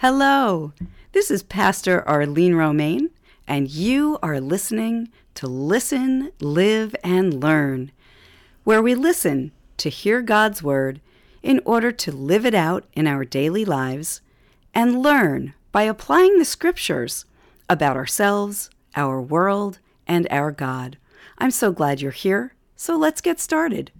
Hello, this is Pastor Arlene Romaine, and you are listening to Listen, Live, and Learn, where we listen to hear God's Word in order to live it out in our daily lives and learn by applying the Scriptures about ourselves, our world, and our God. I'm so glad you're here, so let's get started.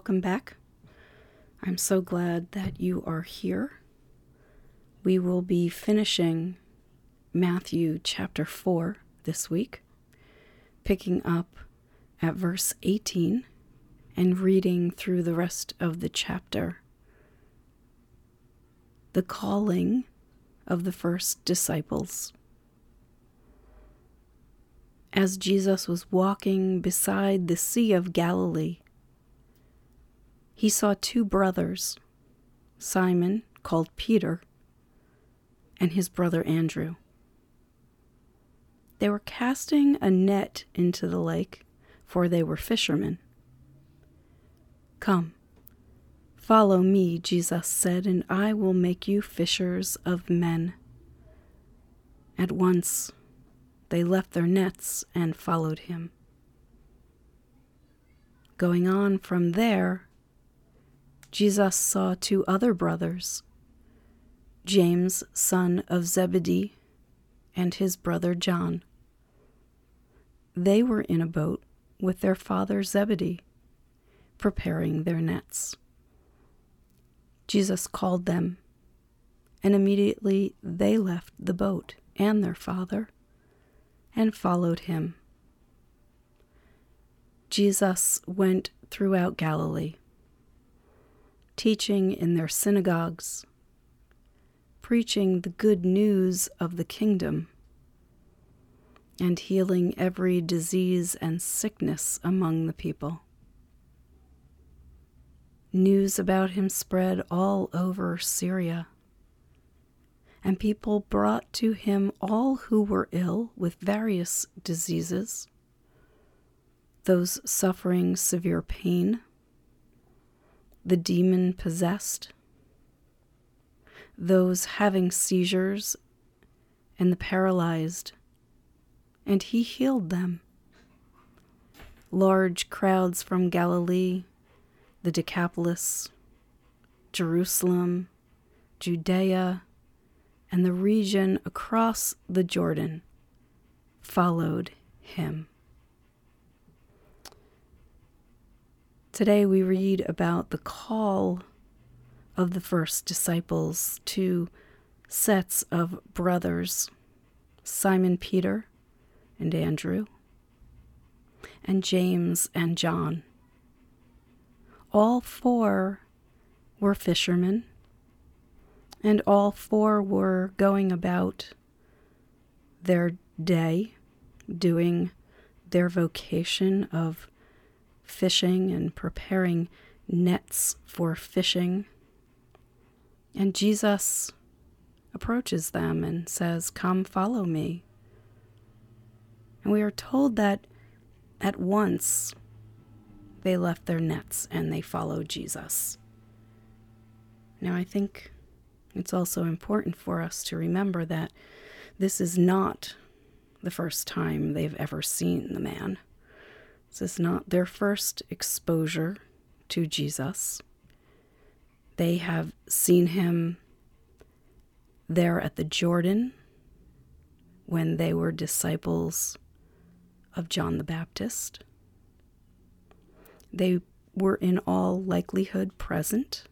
Welcome back. I'm so glad that you are here. We will be finishing Matthew chapter 4 this week, picking up at verse 18 and reading through the rest of the chapter. The calling of the first disciples. As Jesus was walking beside the Sea of Galilee, he saw two brothers, Simon, called Peter, and his brother Andrew. They were casting a net into the lake, for they were fishermen. Come, follow me, Jesus said, and I will make you fishers of men. At once they left their nets and followed him. Going on from there, Jesus saw two other brothers, James, son of Zebedee, and his brother John. They were in a boat with their father Zebedee, preparing their nets. Jesus called them, and immediately they left the boat and their father and followed him. Jesus went throughout Galilee teaching in their synagogues, preaching the good news of the kingdom, and healing every disease and sickness among the people. News about him spread all over Syria, and people brought to him all who were ill with various diseases, those suffering severe pain the demon possessed, those having seizures, and the paralyzed, and he healed them. Large crowds from Galilee, the Decapolis, Jerusalem, Judea, and the region across the Jordan followed him. Today we read about the call of the first disciples to sets of brothers Simon Peter and Andrew, and James and John. All four were fishermen, and all four were going about their day doing their vocation of fishing and preparing nets for fishing. And Jesus approaches them and says, Come, follow me. And we are told that at once they left their nets and they followed Jesus. Now, I think it's also important for us to remember that this is not the first time they've ever seen the man. This is not their first exposure to Jesus. They have seen him there at the Jordan when they were disciples of John the Baptist. They were in all likelihood present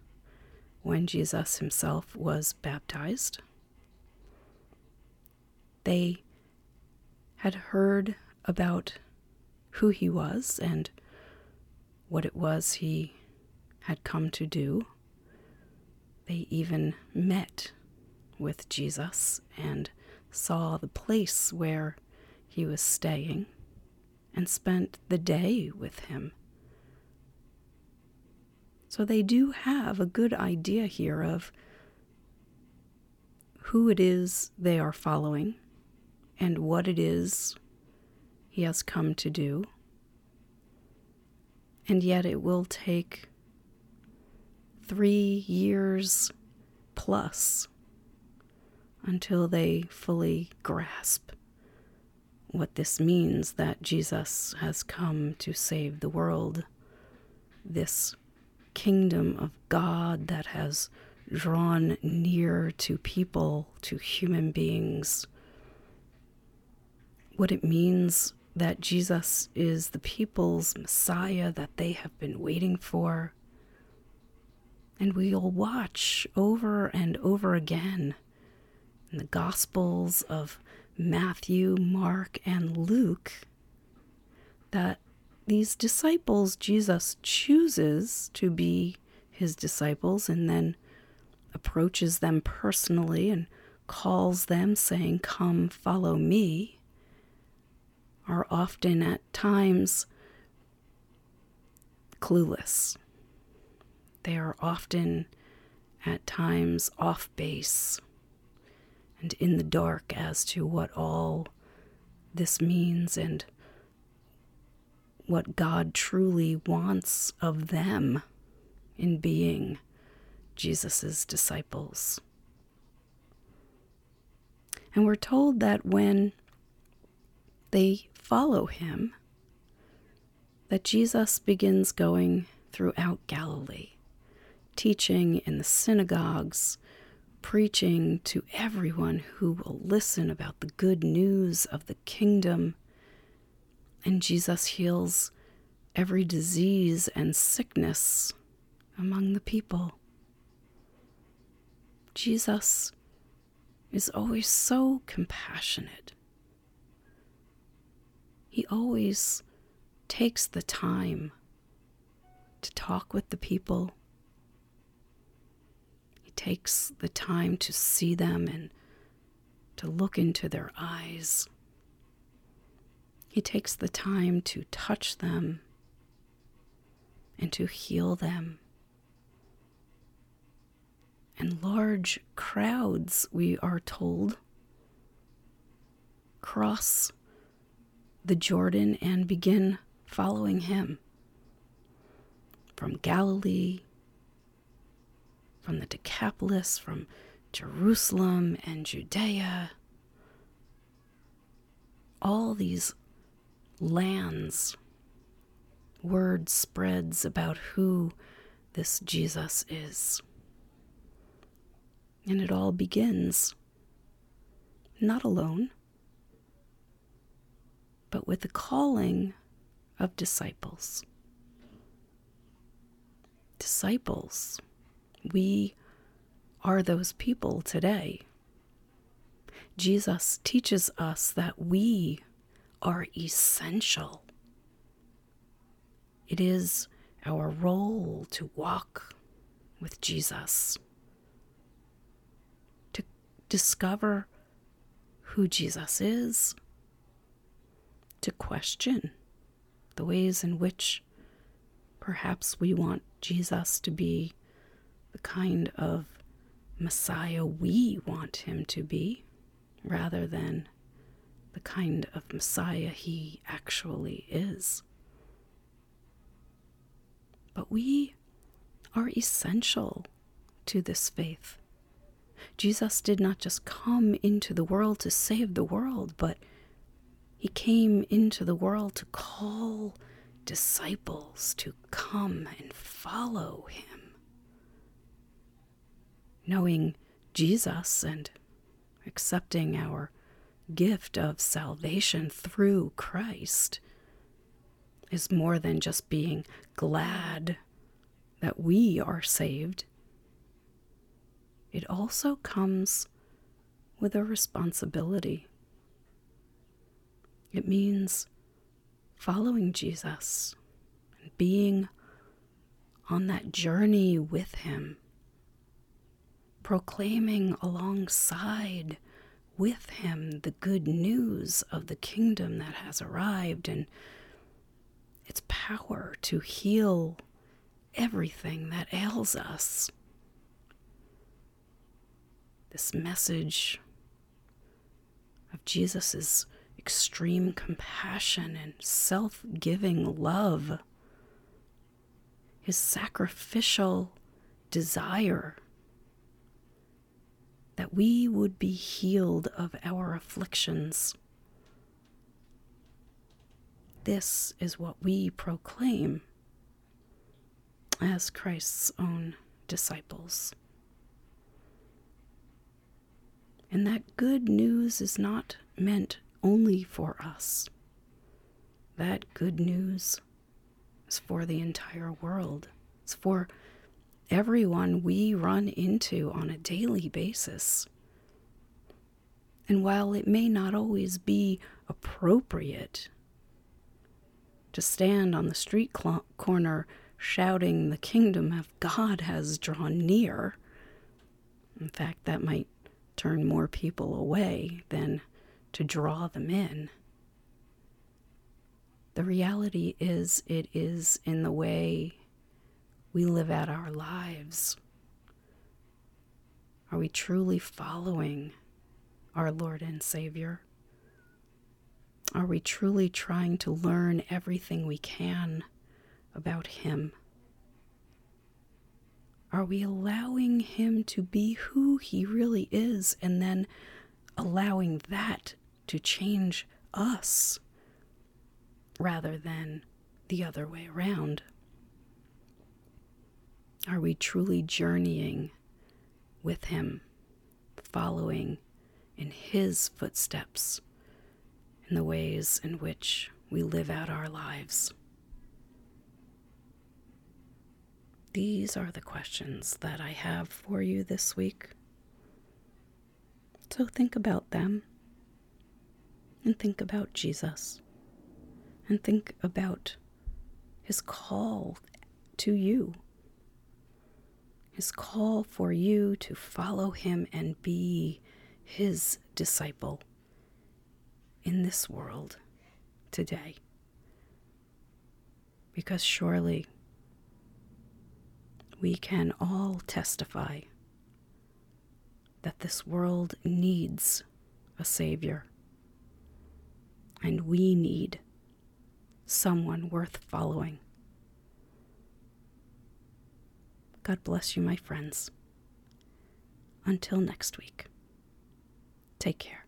when Jesus himself was baptized. They had heard about who he was and what it was he had come to do. They even met with Jesus and saw the place where he was staying and spent the day with him, So they do have a good idea here of who it is they are following and what it is he has come to do. And yet it will take three years plus until they fully grasp what this means that Jesus has come to save the world. This kingdom of God that has drawn near to people, to human beings. What it means that Jesus is the people's Messiah that they have been waiting for. And we'll watch over and over again in the Gospels of Matthew, Mark, and Luke that these disciples Jesus chooses to be his disciples and then approaches them personally and calls them, saying, Come, follow me, are often at times clueless. They are often at times off base and in the dark as to what all this means and what God truly wants of them in being Jesus' disciples. And we're told that when they follow him, that Jesus begins going throughout Galilee, teaching in the synagogues, preaching to everyone who will listen about the good news of the kingdom. And Jesus heals every disease and sickness among the people. Jesus is always so compassionate. He always takes the time to talk with the people He takes the time to see them and to look into their eyes. He takes the time to touch them and to heal them. And large crowds, we are told, cross the Jordan and begin following him from Galilee from the Decapolis, from Jerusalem and Judea. All these lands, word spreads about who this Jesus is. And it all begins not alone, but with the calling of disciples. Disciples we are those people today. Jesus teaches us that we are essential. It is our role to walk with Jesus, to discover who Jesus is, to question the ways in which perhaps we want Jesus to be the kind of Messiah we want him to be, rather than the kind of Messiah he actually is. But we are essential to this faith. Jesus did not just come into the world to save the world, but he came into the world to call disciples to come and follow him knowing Jesus and accepting our gift of salvation through Christ is more than just being glad that we are saved. It also comes with a responsibility. It means following Jesus and being on that journey with Him proclaiming alongside with him the good news of the kingdom that has arrived and its power to heal everything that ails us. This message of Jesus' extreme compassion and self giving love, his sacrificial desire that we would be healed of our afflictions. This is what we proclaim as Christ's own disciples. And that good news is not meant only for us. That good news is for the entire world. It's for everyone we run into on a daily basis. And while it may not always be appropriate to stand on the street cl- corner shouting, The kingdom of God has drawn near, in fact, that might turn more people away than to draw them in. The reality is, it is in the way we live out our lives. Are we truly following our Lord and Savior? Are we truly trying to learn everything we can about Him? Are we allowing Him to be who He really is and then allowing that to change us rather than the other way around? Are we truly journeying with Him, following in His footsteps in the ways in which we live out our lives? These are the questions that I have for you this week. So think about them and think about Jesus and think about his call to you, his call for you to follow him and be his disciple in this world today. Because surely we can all testify that this world needs a Savior, and we need someone worth following. God bless you, my friends. Until next week, take care.